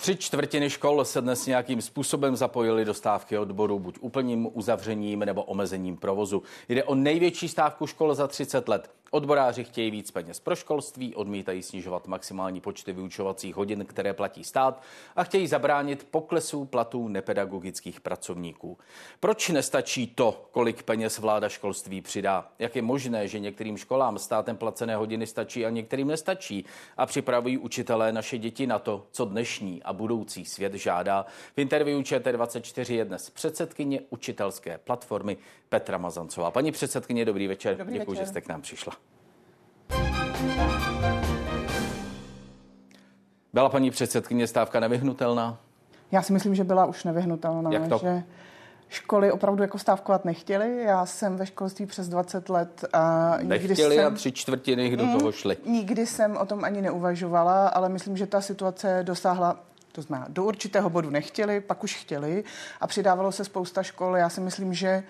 Tři čtvrtiny škol se dnes nějakým způsobem zapojily do stávky odboru, buď úplným uzavřením nebo omezením provozu. Jde o největší stávku škol za 30 let. Odboráři chtějí víc peněz pro školství, odmítají snižovat maximální počty vyučovacích hodin, které platí stát a chtějí zabránit poklesu platů nepedagogických pracovníků. Proč nestačí to, kolik peněz vláda školství přidá? Jak je možné, že některým školám státem placené hodiny stačí a některým nestačí a připravují učitelé naše děti na to, co dnešní a budoucí svět žádá? V interview ČT24 je dnes předsedkyně učitelské platformy Petra Mazancová. Paní předsedkyně, dobrý večer. Dobrý Děkuji, večer. že jste k nám přišla. Byla paní předsedkyně stávka nevyhnutelná? Já si myslím, že byla už nevyhnutelná. Jak to? Že školy opravdu jako stávkovat nechtěly. Já jsem ve školství přes 20 let a nikdy Nechtěli jsem, a tři čtvrtiny do toho šli. nikdy jsem o tom ani neuvažovala, ale myslím, že ta situace dosáhla to znamená, do určitého bodu nechtěli, pak už chtěli a přidávalo se spousta škol. Já si myslím, že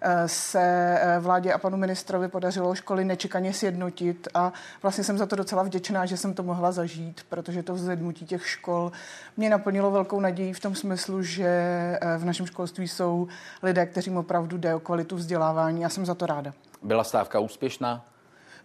eh, se eh, vládě a panu ministrovi podařilo školy nečekaně sjednotit a vlastně jsem za to docela vděčná, že jsem to mohla zažít, protože to vzednutí těch škol mě naplnilo velkou naději v tom smyslu, že eh, v našem školství jsou lidé, kterým opravdu jde o kvalitu vzdělávání a jsem za to ráda. Byla stávka úspěšná?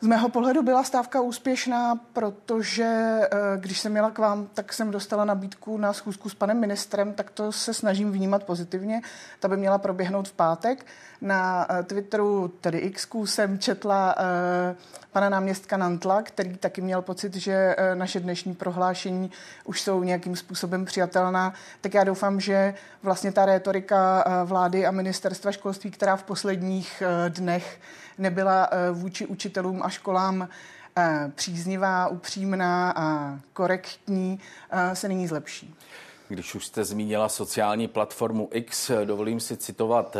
Z mého pohledu byla stávka úspěšná, protože eh, když jsem měla k vám, tak jsem dostala nabídku na schůzku s panem ministrem, tak to se snažím vnímat pozitivně. Ta by měla proběhnout v pátek. Na eh, Twitteru, tedy X, jsem četla eh, pana náměstka Nantla, který taky měl pocit, že naše dnešní prohlášení už jsou nějakým způsobem přijatelná. Tak já doufám, že vlastně ta rétorika vlády a ministerstva školství, která v posledních dnech nebyla vůči učitelům a školám příznivá, upřímná a korektní, se nyní zlepší. Když už jste zmínila sociální platformu X, dovolím si citovat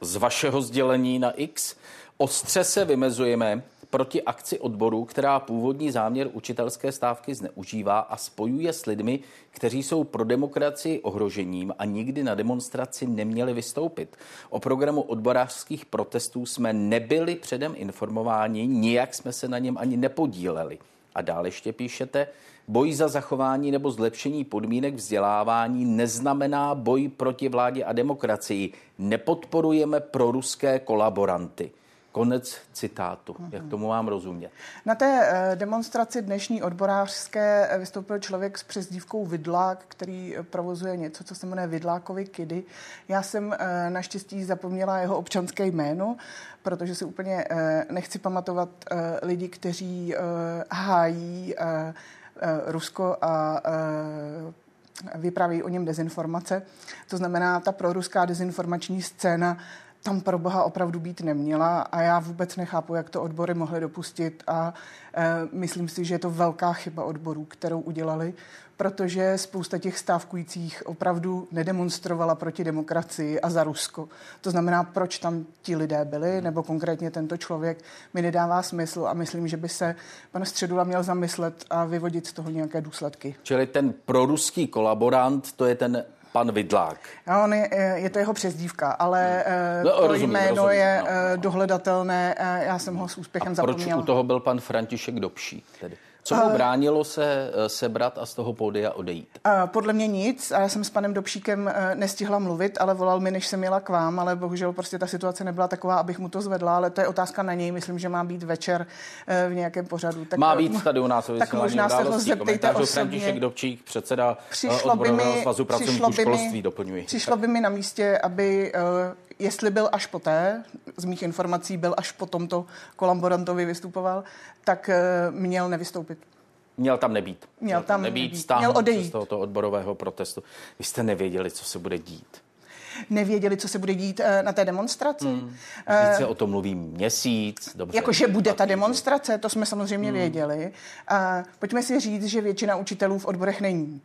z vašeho sdělení na X. Ostře se vymezujeme proti akci odboru, která původní záměr učitelské stávky zneužívá a spojuje s lidmi, kteří jsou pro demokracii ohrožením a nikdy na demonstraci neměli vystoupit. O programu odborářských protestů jsme nebyli předem informováni, nijak jsme se na něm ani nepodíleli. A dále ještě píšete, boj za zachování nebo zlepšení podmínek vzdělávání neznamená boj proti vládě a demokracii. Nepodporujeme proruské kolaboranty. Konec citátu. Jak tomu mám rozumět? Na té demonstraci dnešní odborářské vystoupil člověk s přezdívkou Vidlák, který provozuje něco, co se jmenuje Vidlákovi Kidy. Já jsem naštěstí zapomněla jeho občanské jméno, protože si úplně nechci pamatovat lidi, kteří hájí Rusko a vyprávějí o něm dezinformace. To znamená, ta proruská dezinformační scéna tam pro boha opravdu být neměla a já vůbec nechápu, jak to odbory mohly dopustit a e, myslím si, že je to velká chyba odborů, kterou udělali, protože spousta těch stávkujících opravdu nedemonstrovala proti demokracii a za Rusko. To znamená, proč tam ti lidé byli, nebo konkrétně tento člověk, mi nedává smysl a myslím, že by se pan Středula měl zamyslet a vyvodit z toho nějaké důsledky. Čili ten proruský kolaborant, to je ten pan Vidlák. A on je, je to jeho přezdívka, ale no, to rozumím, jméno rozumím, je no. dohledatelné. Já jsem ho s úspěchem a zapomněla. proč u toho byl pan František Dobší? Tedy? Co mu bránilo se sebrat a z toho pódia odejít? Podle mě nic. A já jsem s panem Dobšíkem nestihla mluvit, ale volal mi, než jsem jela k vám, ale bohužel prostě ta situace nebyla taková, abych mu to zvedla, ale to je otázka na něj. Myslím, že má být večer v nějakém pořadu. Tak, má být tady u nás Tak možná se ho zeptejte osobně. František Dobčík, předseda přišlo by mi, svazu pracovníků školství, doplňuji. Přišlo by mi na místě, aby jestli byl až poté, z mých informací byl až po tomto kolaborantovi vystupoval, tak měl nevystoupit. Měl tam nebýt. Měl tam nebýt, nebýt. Měl odejít. z tohoto odborového protestu. Vy jste nevěděli, co se bude dít. Nevěděli, co se bude dít na té demonstraci. Hmm. Vždyť se o tom mluví měsíc. Dobře, Jakože bude ta demonstrace, to jsme samozřejmě hmm. věděli. Pojďme si říct, že většina učitelů v odborech není.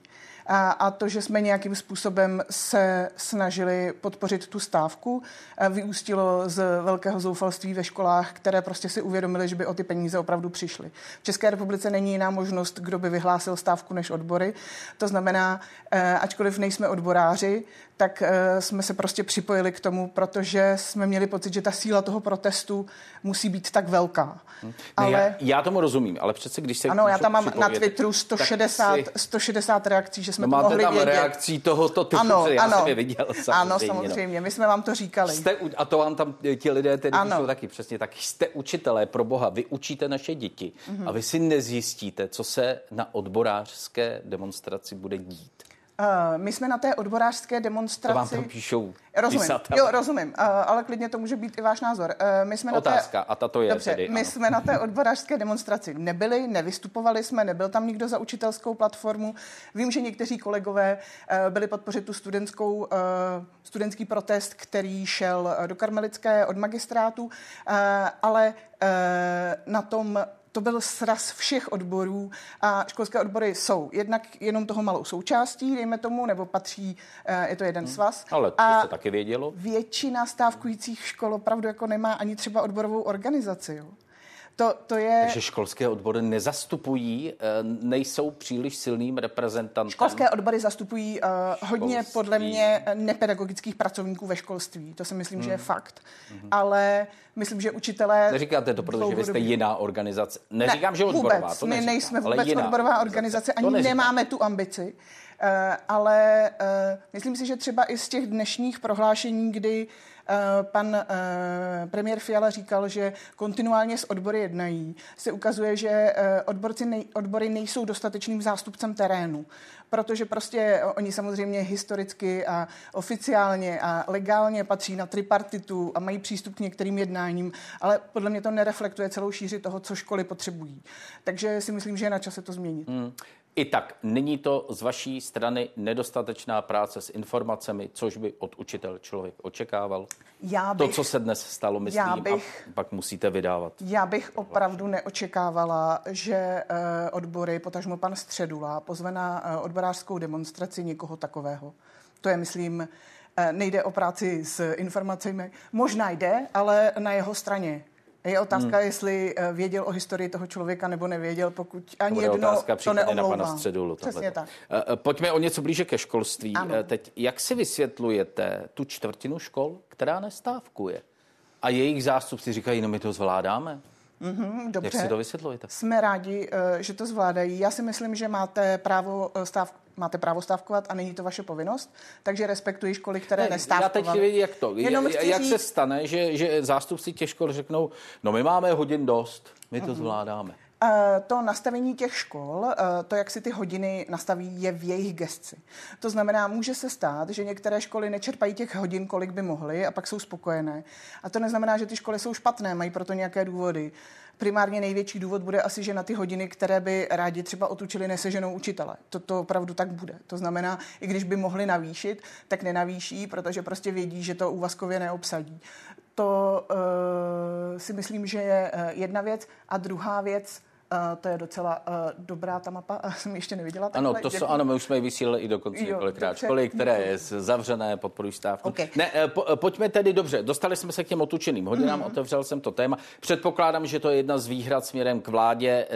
A, a to, že jsme nějakým způsobem se snažili podpořit tu stávku, vyústilo z velkého zoufalství ve školách, které prostě si uvědomili, že by o ty peníze opravdu přišly. V České republice není jiná možnost, kdo by vyhlásil stávku než odbory. To znamená, ačkoliv nejsme odboráři, tak jsme se prostě připojili k tomu, protože jsme měli pocit, že ta síla toho protestu musí být tak velká. Ne, ale... já, já tomu rozumím, ale přece když se... Ano, já tam mám na Twitteru 160, si... 160 reakcí, že jsme no, to máte mohli tam vědět. reakcí tohoto typu, ano, já ano, jsem je viděl samozřejmě. Ano, samozřejmě, no. my jsme vám to říkali. Jste, a to vám tam ti lidé tedy ano. píšou taky přesně tak. Jste učitelé, pro boha, vy učíte naše děti mm-hmm. a vy si nezjistíte, co se na odborářské demonstraci bude dít. Uh, my jsme na té odborářské demonstraci... To vám tam píšou Rozumím, písatel. jo, rozumím, uh, ale klidně to může být i váš názor. Uh, my jsme Otázka, na té... a tato je Dobře, tedy, my ano. jsme na té odborářské demonstraci nebyli, nevystupovali jsme, nebyl tam nikdo za učitelskou platformu. Vím, že někteří kolegové uh, byli podpořit tu studentskou, uh, studentský protest, který šel do Karmelické od magistrátu, uh, ale uh, na tom to byl sraz všech odborů a školské odbory jsou jednak jenom toho malou součástí, dejme tomu, nebo patří, je to jeden hmm. svaz. Ale to a se taky vědělo. Většina stávkujících škol opravdu jako nemá ani třeba odborovou organizaci. Jo. To, to je... Takže školské odbory nezastupují, nejsou příliš silným reprezentantem. Školské odbory zastupují uh, hodně podle mě nepedagogických pracovníků ve školství. To si myslím, hmm. že je fakt. Hmm. Ale myslím, že učitelé... Neříkáte to, protože vy jste jiná organizace. Neříkám, ne, že odborová, vůbec. to My neříkám, nejsme vůbec odborová organizace, ani nemáme tu ambici. Uh, ale uh, myslím si, že třeba i z těch dnešních prohlášení, kdy uh, pan uh, premiér Fiala říkal, že kontinuálně s odbory jednají, se ukazuje, že uh, odborci nej, odbory nejsou dostatečným zástupcem terénu, protože prostě oni samozřejmě historicky a oficiálně a legálně patří na tripartitu a mají přístup k některým jednáním, ale podle mě to nereflektuje celou šíři toho, co školy potřebují. Takže si myslím, že je na čase to změnit. Hmm. I tak, není to z vaší strany nedostatečná práce s informacemi, což by od učitel člověk očekával? Já bych, to, co se dnes stalo, myslím, já bych, a pak musíte vydávat. Já bych opravdu neočekávala, že uh, odbory, potažmo pan Středula, pozve na uh, odborářskou demonstraci někoho takového. To je, myslím, uh, nejde o práci s informacemi. Možná jde, ale na jeho straně. Je otázka, hmm. jestli věděl o historii toho člověka nebo nevěděl, pokud ani Bude jedno otázka to neomlouvá. na pana Středulu. Přesně tak. Pojďme o něco blíže ke školství. Ano. Teď, jak si vysvětlujete tu čtvrtinu škol, která nestávkuje? A jejich zástupci říkají, no my to zvládáme. Mm-hmm, dobře. Jak si to vysvětlujete? Jsme rádi, že to zvládají. Já si myslím, že máte právo stáv, máte právo stávkovat a není to vaše povinnost, takže respektuji školy, které ne, nestávkovaly. Já teď vědí, jak to. Jenom jak říct... se stane, že, že zástupci těch škol řeknou, no my máme hodin dost, my to mm-hmm. zvládáme. To nastavení těch škol, to, jak si ty hodiny nastaví, je v jejich gesci. To znamená, může se stát, že některé školy nečerpají těch hodin, kolik by mohly, a pak jsou spokojené. A to neznamená, že ty školy jsou špatné, mají proto nějaké důvody. Primárně největší důvod bude asi, že na ty hodiny, které by rádi třeba otučili, neseženou učitele. To, to opravdu tak bude. To znamená, i když by mohli navýšit, tak nenavýší, protože prostě vědí, že to úvazkově neobsadí. To uh, si myslím, že je jedna věc. A druhá věc, Uh, to je docela uh, dobrá ta mapa, jsem ještě neviděla. Takhle. Ano, to jsou, ano, my už jsme ji vysílali i dokonce několikrát. Školy, které je zavřené, podporují stávku. Okay. Ne, po, pojďme tedy dobře, dostali jsme se k těm otučeným hodinám, mm-hmm. otevřel jsem to téma. Předpokládám, že to je jedna z výhrad směrem k vládě,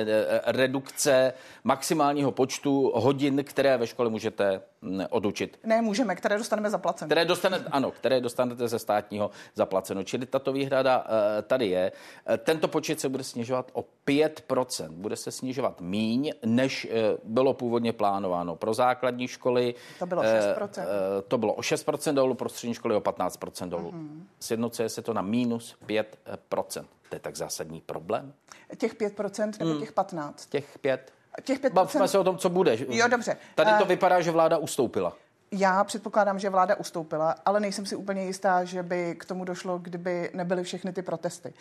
redukce maximálního počtu hodin, které ve škole můžete odučit. Ne, můžeme, které dostaneme zaplaceno. Které dostanete, ano, které dostanete ze státního zaplaceno. Čili tato výhrada tady je. Tento počet se bude snižovat o 5%. Bude se snižovat míň, než bylo původně plánováno. Pro základní školy to bylo 6%. To bylo o 6% dolů, pro střední školy o 15% dolů. Mm-hmm. Sjednocuje se to na minus 5%. To je tak zásadní problém? Těch 5% nebo těch 15%? Těch 5. Těch 5%. Bavme se o tom, co bude. Jo, dobře. Tady to vypadá, že vláda ustoupila. Já předpokládám, že vláda ustoupila, ale nejsem si úplně jistá, že by k tomu došlo, kdyby nebyly všechny ty protesty.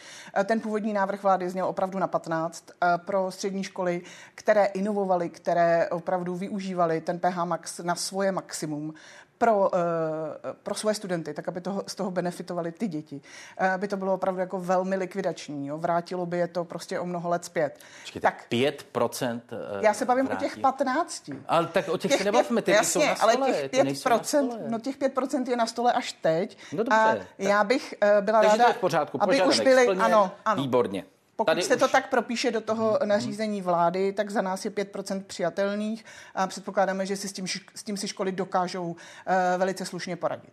Ten původní návrh vlády zněl opravdu na 15 pro střední školy, které inovovaly, které opravdu využívaly ten PH Max na svoje maximum pro, uh, pro svoje studenty, tak aby toho, z toho benefitovali ty děti. Uh, aby to bylo opravdu jako velmi likvidační. Jo? Vrátilo by je to prostě o mnoho let zpět. Počkejte, tak 5%? Uh, já se bavím vrátí. o těch 15. Ale tak o těch, těch se nebavme, ty jasně, jsou na stole. ale těch 5%, no těch 5% je na stole až teď. No dobře. A já bych byla Takže ráda, to je v pořádku, aby už byli, splněn, ano, ano. Výborně. Pokud Tady se už... to tak propíše do toho nařízení vlády, tak za nás je 5% přijatelných a předpokládáme, že si s tím, s tím si školy dokážou uh, velice slušně poradit.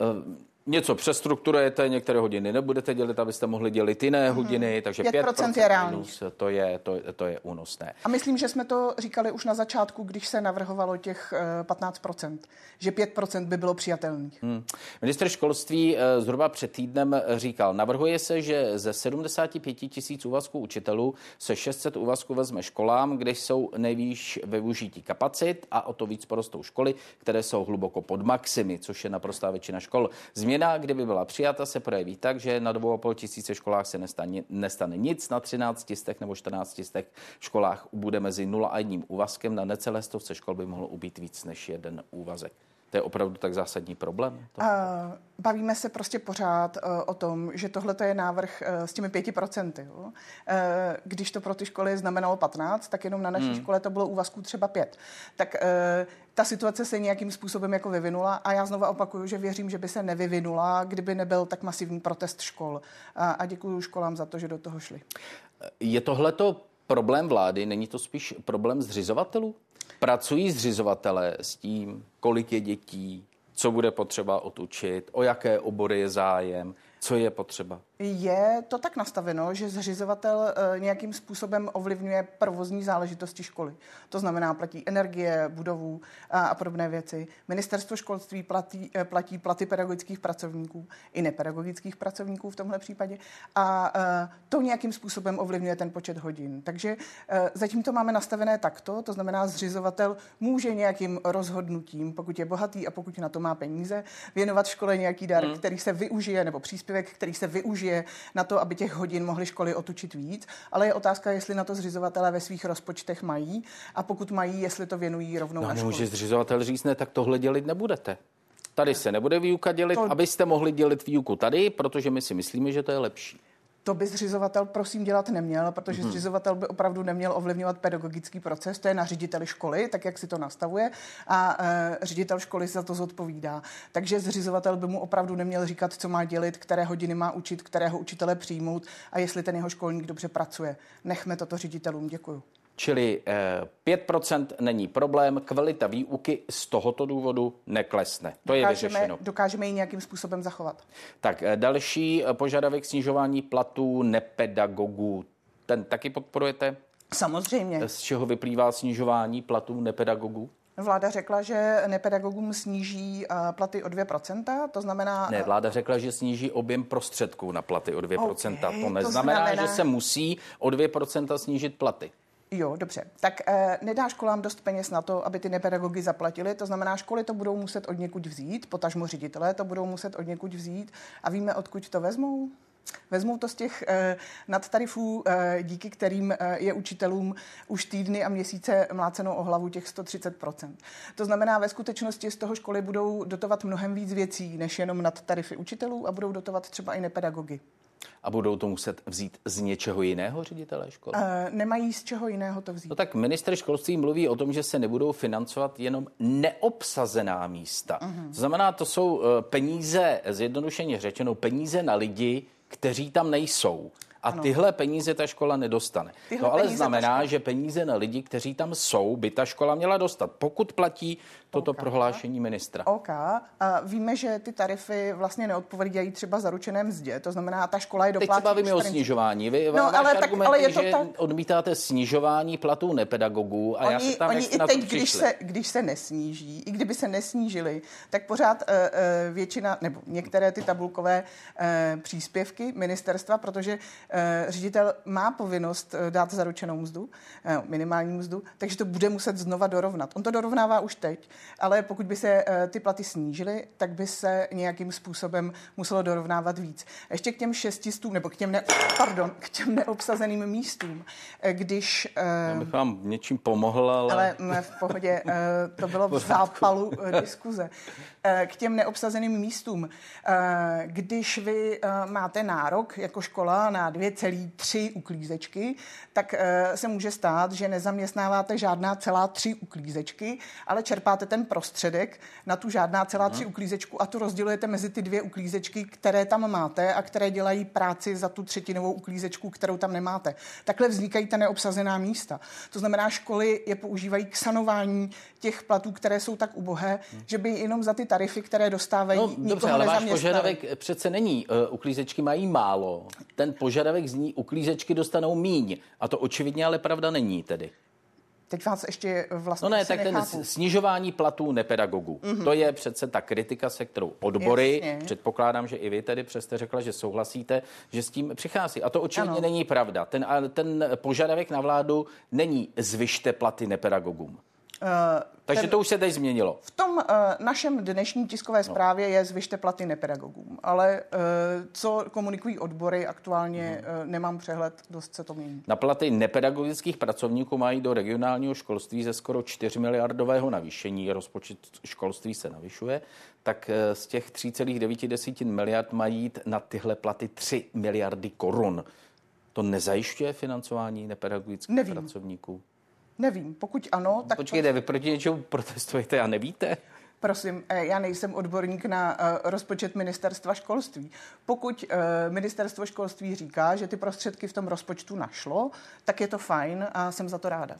Uh, něco přestrukturujete, některé hodiny nebudete dělit, abyste mohli dělit jiné mm-hmm. hodiny, takže 5%, 5% je reálný. to je, to, to je únosné. A myslím, že jsme to říkali už na začátku, když se navrhovalo těch 15%, eh, že 5% by bylo přijatelných. Hmm. Minister školství eh, zhruba před týdnem říkal, navrhuje se, že ze 75 tisíc úvazků učitelů se 600 úvazků vezme školám, kde jsou nejvýš využití kapacit a o to víc porostou školy, které jsou hluboko pod maximy, což je naprostá většina škol. Změna, kdyby byla přijata, se projeví tak, že na 2,5 tisíce školách se nestane, nestane nic, na 13 stech nebo 14 stech školách bude mezi 0 a 1 úvazkem, na necelé stovce škol by mohlo ubít víc než jeden úvazek. To je opravdu tak zásadní problém? Uh, bavíme se prostě pořád uh, o tom, že tohle je návrh uh, s těmi pěti procenty. Uh, když to pro ty školy znamenalo 15, tak jenom na naší hmm. škole to bylo úvazků třeba pět. Tak uh, ta situace se nějakým způsobem jako vyvinula a já znovu opakuju, že věřím, že by se nevyvinula, kdyby nebyl tak masivní protest škol. A, a děkuji školám za to, že do toho šli. Je tohleto problém vlády, není to spíš problém zřizovatelů? Pracují zřizovatelé s tím, kolik je dětí, co bude potřeba otučit, o jaké obory je zájem, co je potřeba? Je to tak nastaveno, že zřizovatel eh, nějakým způsobem ovlivňuje provozní záležitosti školy. To znamená, platí energie, budovu a, podobné věci. Ministerstvo školství platí, eh, platí platy pedagogických pracovníků i nepedagogických pracovníků v tomhle případě. A eh, to nějakým způsobem ovlivňuje ten počet hodin. Takže zatím to máme nastavené takto, to znamená, zřizovatel může nějakým rozhodnutím, pokud je bohatý a pokud na to má peníze, věnovat škole nějaký dar, hmm. který se využije, nebo příspěvek, který se využije na to, aby těch hodin mohly školy otučit víc, ale je otázka, jestli na to zřizovatelé ve svých rozpočtech mají a pokud mají, jestli to věnují rovnou no, na Může zřizovatel říct, ne, tak tohle dělit nebudete. Tady se nebude výuka dělit, to... abyste mohli dělit výuku tady, protože my si myslíme, že to je lepší. To by zřizovatel prosím dělat neměl, protože mm-hmm. zřizovatel by opravdu neměl ovlivňovat pedagogický proces, to je na řediteli školy, tak jak si to nastavuje a e, ředitel školy za to zodpovídá. Takže zřizovatel by mu opravdu neměl říkat, co má dělit, které hodiny má učit, kterého učitele přijmout a jestli ten jeho školník dobře pracuje. Nechme toto ředitelům. Děkuju. Čili 5% eh, není problém, kvalita výuky z tohoto důvodu neklesne. To dokážeme, je vyřešeno. Dokážeme ji nějakým způsobem zachovat. Tak eh, další eh, požadavek snižování platů nepedagogů. Ten taky podporujete? Samozřejmě. Z čeho vyplývá snižování platů nepedagogů? Vláda řekla, že nepedagogům sníží platy o 2%, to znamená... Ne, vláda řekla, že sníží objem prostředků na platy o 2%. Okay, to neznamená, to znamená, že se musí o 2% snížit platy. Jo, dobře. Tak eh, nedá školám dost peněz na to, aby ty nepedagogy zaplatili. To znamená, školy to budou muset od někud vzít, potažmo ředitelé to budou muset od někud vzít. A víme, odkud to vezmou? Vezmou to z těch eh, nadtarifů, eh, díky kterým eh, je učitelům už týdny a měsíce mláceno o hlavu těch 130%. To znamená, ve skutečnosti z toho školy budou dotovat mnohem víc věcí, než jenom nadtarify učitelů a budou dotovat třeba i nepedagogy. A budou to muset vzít z něčeho jiného ředitelé školy? Uh, nemají z čeho jiného to vzít. No tak minister školství mluví o tom, že se nebudou financovat jenom neobsazená místa. Uh-huh. To znamená, to jsou uh, peníze, zjednodušeně řečeno, peníze na lidi, kteří tam nejsou. A ano. tyhle peníze ta škola nedostane. Tyhle to ale znamená, že peníze na lidi, kteří tam jsou, by ta škola měla dostat, pokud platí toto OK. prohlášení ministra. OK. A víme, že ty tarify vlastně neodpovídají třeba zaručené mzdě, to znamená, ta škola je doplácí. Teď se bavíme o snižování. Vy, no, ale, tak, ale je to že tak... odmítáte snižování platů nepedagogů a oni, já se tam oni i teď, když se, když se nesníží, i kdyby se nesnížili, tak pořád uh, uh, většina, nebo některé ty tabulkové uh, příspěvky ministerstva, protože uh, ředitel má povinnost uh, dát zaručenou mzdu, uh, minimální mzdu, takže to bude muset znova dorovnat. On to dorovnává už teď ale pokud by se eh, ty platy snížily, tak by se nějakým způsobem muselo dorovnávat víc. Ještě k těm šestistům, nebo k těm, ne, pardon, k těm neobsazeným místům, eh, když... Já bych vám něčím pomohl, ale... Ale mm, v pohodě, eh, to bylo v zápalu diskuze. K těm neobsazeným místům. Když vy máte nárok jako škola na 2,3 uklízečky, tak se může stát, že nezaměstnáváte žádná celá tři uklízečky, ale čerpáte ten prostředek na tu žádná celá tři uklízečku a tu rozdělujete mezi ty dvě uklízečky, které tam máte a které dělají práci za tu třetinovou uklízečku, kterou tam nemáte. Takhle vznikají ta neobsazená místa. To znamená, školy je používají k sanování těch platů, které jsou tak ubohé, hmm. že by jenom za ty tarify, které dostávají, no, dobře, ale váš požadavek přece není, uh, uklízečky mají málo. Ten požadavek zní, uklízečky dostanou míň. A to očividně ale pravda není tedy. Teď vás ještě vlastně No ne, tak nechápu. ten snižování platů nepedagogů, mm-hmm. to je přece ta kritika, se kterou odbory, Jasně. předpokládám, že i vy tedy přesto řekla, že souhlasíte, že s tím přichází. A to očividně ano. není pravda. Ten, ten požadavek na vládu není zvyšte platy nepedagogům. Uh, Takže ten, to už se teď změnilo. V tom uh, našem dnešní tiskové no. zprávě no. je zvyšte platy nepedagogům, ale uh, co komunikují odbory, aktuálně uh, nemám přehled, dost se to mění. Na platy nepedagogických pracovníků mají do regionálního školství ze skoro 4 miliardového navýšení, rozpočet školství se navyšuje, tak uh, z těch 3,9 miliard mají jít na tyhle platy 3 miliardy korun. To nezajišťuje financování nepedagogických Nevím. pracovníků? Nevím, pokud ano, tak... Počkejte, vy proti něčemu protestujete a nevíte? Prosím, eh, já nejsem odborník na uh, rozpočet ministerstva školství. Pokud uh, ministerstvo školství říká, že ty prostředky v tom rozpočtu našlo, tak je to fajn a jsem za to ráda.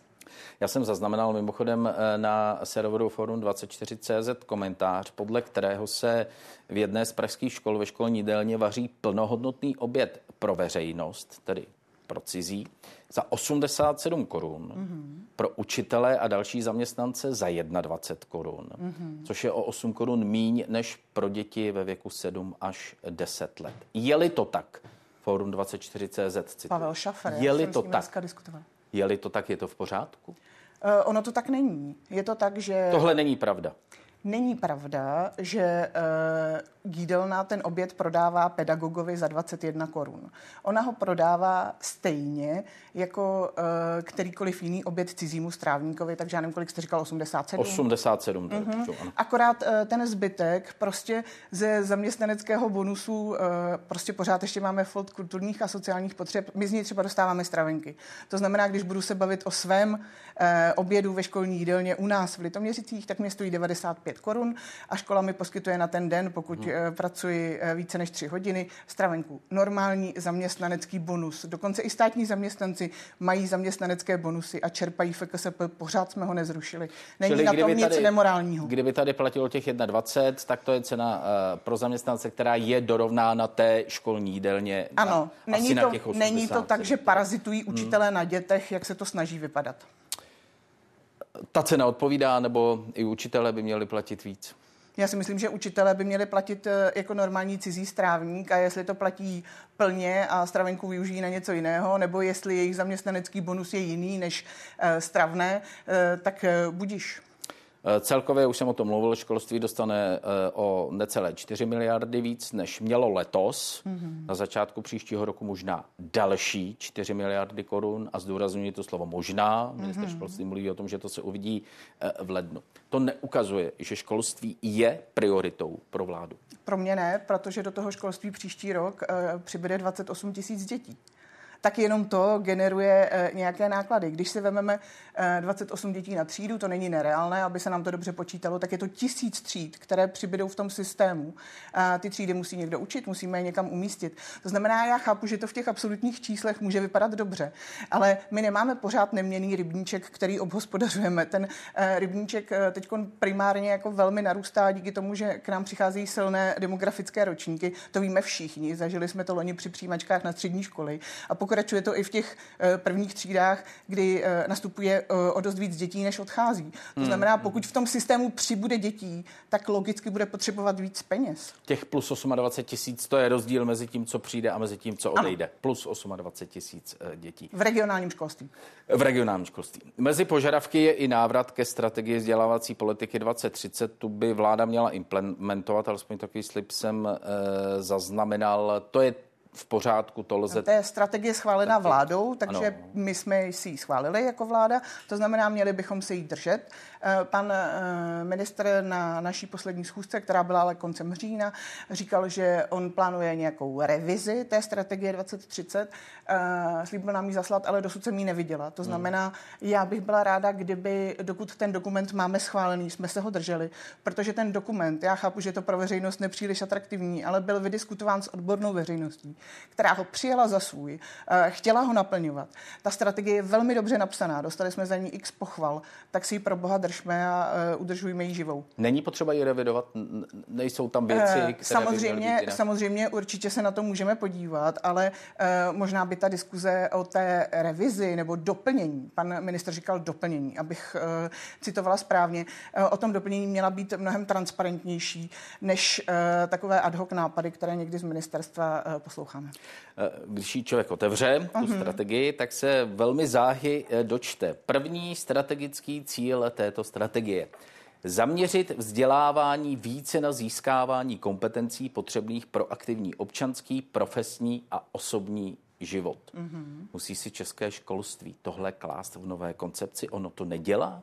Já jsem zaznamenal mimochodem na serveru Forum 24CZ komentář, podle kterého se v jedné z pražských škol ve školní délně vaří plnohodnotný oběd pro veřejnost, tedy pro cizí, za 87 korun, mm-hmm. pro učitele a další zaměstnance za 21 korun, mm-hmm. což je o 8 korun míň než pro děti ve věku 7 až 10 let. Je-li to tak, Forum 24CZ cituji. Pavel Šafer, je-li to tak, je-li to tak, je to v pořádku? Uh, ono to tak není. Je to tak, že... Tohle není pravda. Není pravda, že uh, jídelna ten oběd prodává pedagogovi za 21 korun. Ona ho prodává stejně jako uh, kterýkoliv jiný oběd cizímu strávníkovi, takže já nevím, kolik jste říkal, 87? 87, mm-hmm. to, ano. Akorát uh, ten zbytek prostě ze zaměstnaneckého bonusu uh, prostě pořád ještě máme fond kulturních a sociálních potřeb. My z něj třeba dostáváme stravenky. To znamená, když budu se bavit o svém uh, obědu ve školní jídelně u nás v Litoměřicích, tak mě stojí 95 korun a škola mi poskytuje na ten den, pokud hmm. pracuji eh, více než tři hodiny, stravenku. Normální zaměstnanecký bonus. Dokonce i státní zaměstnanci mají zaměstnanecké bonusy a čerpají FKSP. Pořád jsme ho nezrušili. Není Čili na tom nic tady, nemorálního. Kdyby tady platilo těch 21, tak to je cena uh, pro zaměstnance, která je dorovnána té školní jídelně. Ano, není to, není to tak, že parazitují učitelé hmm. na dětech, jak se to snaží vypadat ta cena odpovídá, nebo i učitelé by měli platit víc? Já si myslím, že učitelé by měli platit eh, jako normální cizí strávník a jestli to platí plně a stravenku využijí na něco jiného, nebo jestli jejich zaměstnanecký bonus je jiný než eh, stravné, eh, tak budíš. Eh, celkově, už jsem o tom mluvil, školství dostane eh, o necelé 4 miliardy víc, než mělo letos. Mm-hmm. Na začátku příštího roku možná další 4 miliardy korun a zdůraznuju to slovo možná. Minister mm-hmm. školství mluví o tom, že to se uvidí eh, v lednu. To neukazuje, že školství je prioritou pro vládu. Pro mě ne, protože do toho školství příští rok přibude 28 tisíc dětí tak jenom to generuje eh, nějaké náklady. Když si vezmeme 28 eh, dětí na třídu, to není nereálné, aby se nám to dobře počítalo, tak je to tisíc tříd, které přibydou v tom systému. A ty třídy musí někdo učit, musíme je někam umístit. To znamená, já chápu, že to v těch absolutních číslech může vypadat dobře, ale my nemáme pořád neměný rybníček, který obhospodařujeme. Ten eh, rybníček teď primárně jako velmi narůstá díky tomu, že k nám přicházejí silné demografické ročníky. To víme všichni, zažili jsme to loni při přijímačkách na střední školy. A pokračuje to i v těch eh, prvních třídách, kdy eh, nastupuje eh, o dost víc dětí, než odchází. To hmm. znamená, pokud v tom systému přibude dětí, tak logicky bude potřebovat víc peněz. Těch plus 28 tisíc, to je rozdíl mezi tím, co přijde a mezi tím, co odejde. Ano. Plus 28 tisíc dětí. V regionálním školství. V regionálním školství. Mezi požadavky je i návrat ke strategii vzdělávací politiky 2030. Tu by vláda měla implementovat, alespoň takový slib jsem e, zaznamenal. To je v pořádku, to lze... To je strategie schválená vládou, takže ano. my jsme si ji schválili jako vláda, to znamená, měli bychom se jí držet. Eh, pan eh, ministr na naší poslední schůzce, která byla ale koncem října, říkal, že on plánuje nějakou revizi té strategie 2030. Eh, slíbil nám ji zaslat, ale dosud jsem ji neviděla. To hmm. znamená, já bych byla ráda, kdyby, dokud ten dokument máme schválený, jsme se ho drželi, protože ten dokument, já chápu, že je to pro veřejnost nepříliš atraktivní, ale byl vydiskutován s odbornou veřejností, která ho přijala za svůj, chtěla ho naplňovat. Ta strategie je velmi dobře napsaná, dostali jsme za ní x pochval, tak si ji pro boha držme a uh, udržujme ji živou. Není potřeba ji revidovat? Nejsou tam věci, uh, které samozřejmě, by samozřejmě určitě se na to můžeme podívat, ale možná by ta diskuze o té revizi nebo doplnění, pan minister říkal doplnění, abych citovala správně, o tom doplnění měla být mnohem transparentnější než takové ad hoc nápady, které někdy z ministerstva uh, posloucháme. Když ji člověk otevře, tu uh-huh. strategii, tak se velmi záhy dočte. První strategický cíl této strategie. Zaměřit vzdělávání více na získávání kompetencí potřebných pro aktivní občanský, profesní a osobní život. Mm-hmm. Musí si české školství tohle klást v nové koncepci? Ono to nedělá?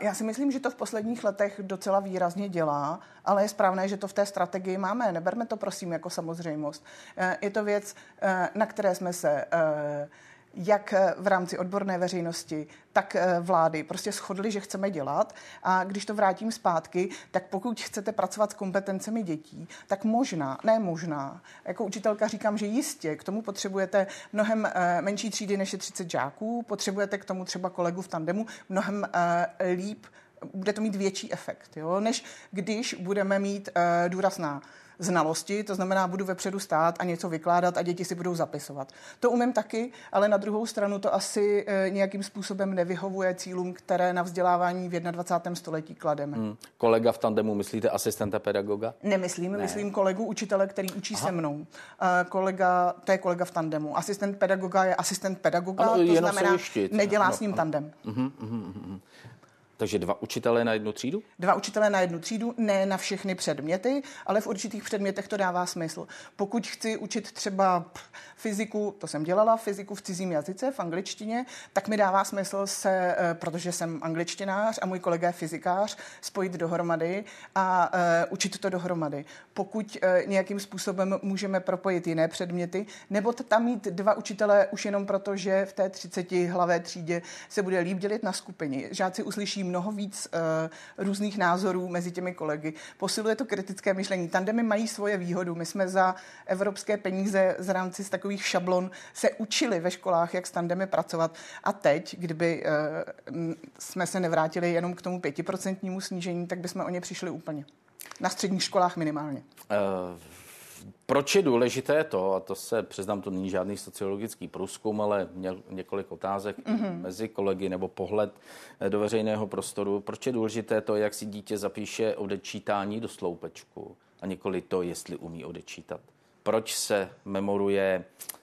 Já si myslím, že to v posledních letech docela výrazně dělá, ale je správné, že to v té strategii máme. Neberme to prosím jako samozřejmost. Eh, je to věc, eh, na které jsme se eh, jak eh, v rámci odborné veřejnosti, tak eh, vlády prostě shodli, že chceme dělat. A když to vrátím zpátky, tak pokud chcete pracovat s kompetencemi dětí, tak možná, ne možná, jako učitelka říkám, že jistě, k tomu potřebujete mnohem eh, menší třídy než je 30 žáků, potřebujete k tomu třeba kolegu v tandemu, mnohem líp bude to mít větší efekt, jo? než když budeme mít důraz na znalosti, to znamená, budu vepředu stát a něco vykládat a děti si budou zapisovat. To umím taky, ale na druhou stranu to asi e, nějakým způsobem nevyhovuje cílům, které na vzdělávání v 21. století klademe. Hmm. Kolega v tandemu, myslíte asistenta pedagoga? Nemyslím, ne. myslím kolegu učitele, který učí Aha. se mnou. E, kolega, to je kolega v tandemu. Asistent pedagoga je asistent pedagoga, ano, to znamená, nedělá ano, s ním ano. tandem. Uh-huh, uh-huh, uh-huh. Takže dva učitele na jednu třídu? Dva učitele na jednu třídu, ne na všechny předměty, ale v určitých předmětech to dává smysl. Pokud chci učit třeba fyziku, to jsem dělala, fyziku v cizím jazyce, v angličtině, tak mi dává smysl se, eh, protože jsem angličtinář a můj kolega je fyzikář, spojit dohromady a uh, učit to dohromady. Pokud uh, nějakým způsobem můžeme propojit jiné předměty, nebo tam mít dva učitele už jenom proto, že v té 30 hlavé třídě se bude líp dělit na skupiny. Žáci uslyší mnoho víc uh, různých názorů mezi těmi kolegy. Posiluje to kritické myšlení. Tandemy mají svoje výhodu. My jsme za evropské peníze z rámci z takových šablon se učili ve školách, jak s tandemy pracovat. A teď, kdyby uh, jsme se nevrátili jenom k tomu pětiprocentnímu snížení, tak bychom o ně přišli úplně. Na středních školách minimálně. Uh proč je důležité to, a to se přiznám, to není žádný sociologický průzkum, ale měl několik otázek mm-hmm. mezi kolegy nebo pohled eh, do veřejného prostoru. Proč je důležité to, jak si dítě zapíše odečítání do sloupečku a nikoli to, jestli umí odečítat? Proč se memoruje Eh,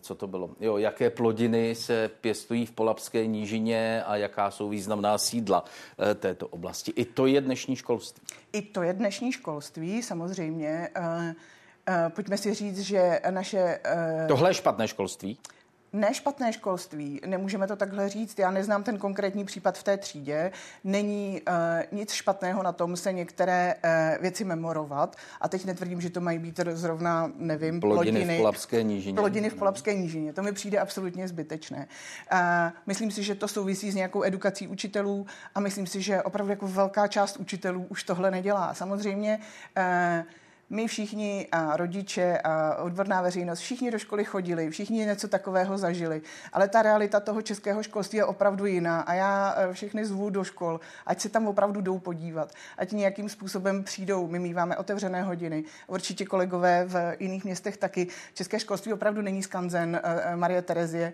co to bylo? Jo, jaké plodiny se pěstují v Polapské nížině a jaká jsou významná sídla eh, této oblasti. I to je dnešní školství. I to je dnešní školství, samozřejmě. Eh, pojďme si říct, že naše... Tohle je špatné školství? Ne špatné školství, nemůžeme to takhle říct. Já neznám ten konkrétní případ v té třídě. Není uh, nic špatného na tom se některé uh, věci memorovat. A teď netvrdím, že to mají být zrovna, nevím, plodiny, plodiny v Polapské nížině. Plodiny v Polapské nížině. To mi přijde absolutně zbytečné. Uh, myslím si, že to souvisí s nějakou edukací učitelů a myslím si, že opravdu jako velká část učitelů už tohle nedělá. Samozřejmě uh, my všichni a rodiče a odborná veřejnost, všichni do školy chodili, všichni něco takového zažili, ale ta realita toho českého školství je opravdu jiná a já e, všechny zvu do škol, ať se tam opravdu jdou podívat, ať nějakým způsobem přijdou. My míváme otevřené hodiny, určitě kolegové v jiných městech taky. České školství opravdu není skanzen e, e, Marie Terezie,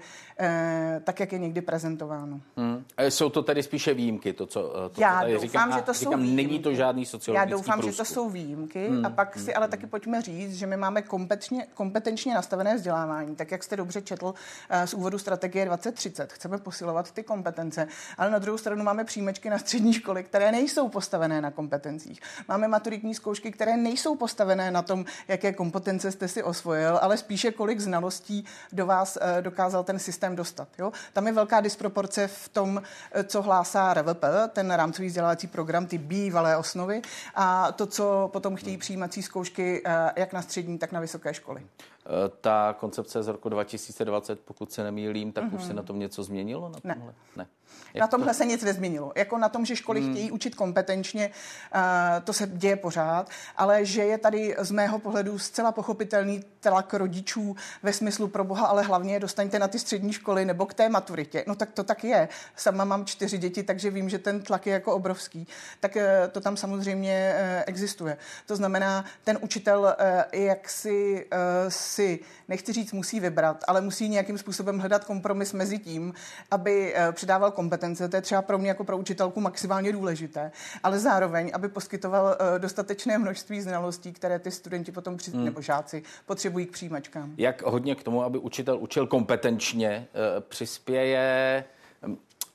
tak, jak je někdy prezentováno. Hmm. Jsou to tedy spíše výjimky, to, co to, já tady doufám, říkám. Že to říkám, jsou výjimky. není to žádný sociologický Já doufám, průzkum. že to jsou výjimky hmm. a pak si ale taky pojďme říct, že my máme kompetentně, kompetenčně nastavené vzdělávání, tak jak jste dobře četl eh, z úvodu strategie 2030. Chceme posilovat ty kompetence, ale na druhou stranu máme příjmečky na střední školy, které nejsou postavené na kompetencích. Máme maturitní zkoušky, které nejsou postavené na tom, jaké kompetence jste si osvojil, ale spíše kolik znalostí do vás eh, dokázal ten systém dostat. Jo? Tam je velká disproporce v tom, eh, co hlásá RVP, ten rámcový vzdělávací program, ty bývalé osnovy, a to, co potom chtějí přijímací zkoušky eh, jak na střední, tak na vysoké školy. Eh, ta koncepce z roku 2020, pokud se nemýlím, tak mm-hmm. už se mhm. na tom něco změnilo? Na, tomhle? ne. ne. na tomhle to... se nic nezměnilo. Jako na tom, že školy hmm. chtějí učit kompetenčně, uh, to se děje pořád, ale že je tady z mého pohledu zcela pochopitelný tlak rodičů ve smyslu pro boha, ale hlavně dostaňte na ty střední školy nebo k té maturitě. No tak to tak je. Sama mám čtyři děti, takže vím, že ten tlak je jako obrovský. Tak uh, to tam samozřejmě uh, existuje. To znamená, ten učitel uh, jak si uh, si, nechci říct, musí vybrat, ale musí nějakým způsobem hledat kompromis mezi tím, aby eh, přidával kompetence, to je třeba pro mě jako pro učitelku maximálně důležité, ale zároveň, aby poskytoval eh, dostatečné množství znalostí, které ty studenti potom při, hmm. nebo žáci potřebují k přijímačkám. Jak hodně k tomu, aby učitel učil kompetenčně, eh, přispěje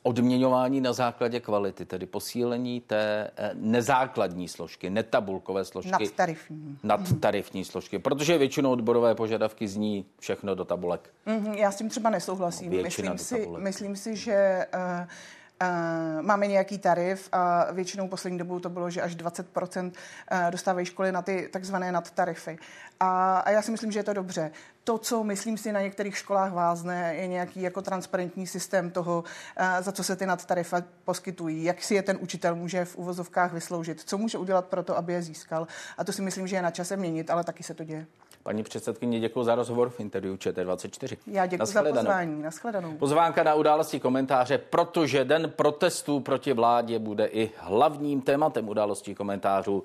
odměňování na základě kvality, tedy posílení té eh, nezákladní složky, netabulkové složky. Nadtarifní. Nadtarifní složky, protože většinou odborové požadavky zní všechno do tabulek. Mm-hmm, já s tím třeba nesouhlasím. No, myslím, si, myslím si, že uh, Uh, máme nějaký tarif a většinou poslední dobou to bylo, že až 20% uh, dostávají školy na ty takzvané nadtarify. A, a já si myslím, že je to dobře. To, co myslím si na některých školách vázne, je nějaký jako transparentní systém toho, uh, za co se ty nadtarify poskytují, jak si je ten učitel může v uvozovkách vysloužit, co může udělat pro to, aby je získal. A to si myslím, že je na čase měnit, ale taky se to děje. Paní předsedkyně, děkuji za rozhovor v interview ČT24. Já děkuji za pozvání. Naschledanou. Pozvánka na události komentáře, protože den protestů proti vládě bude i hlavním tématem událostí komentářů.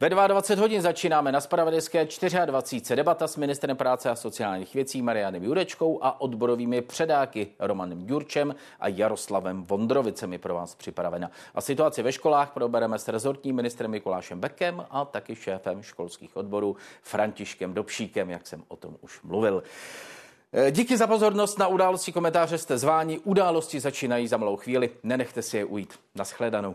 Ve 22 hodin začínáme na Spravedlické 24. debata s ministrem práce a sociálních věcí Marianem Jurečkou a odborovými předáky Romanem Jurčem a Jaroslavem Vondrovicem je pro vás připravena. A situaci ve školách probereme s rezortním ministrem Mikulášem Bekem a taky šéfem školských odborů Františkem Dobší. Šíkem, jak jsem o tom už mluvil. Eh, díky za pozornost na události komentáře jste zváni. Události začínají za malou chvíli. Nenechte si je ujít. Naschledanou.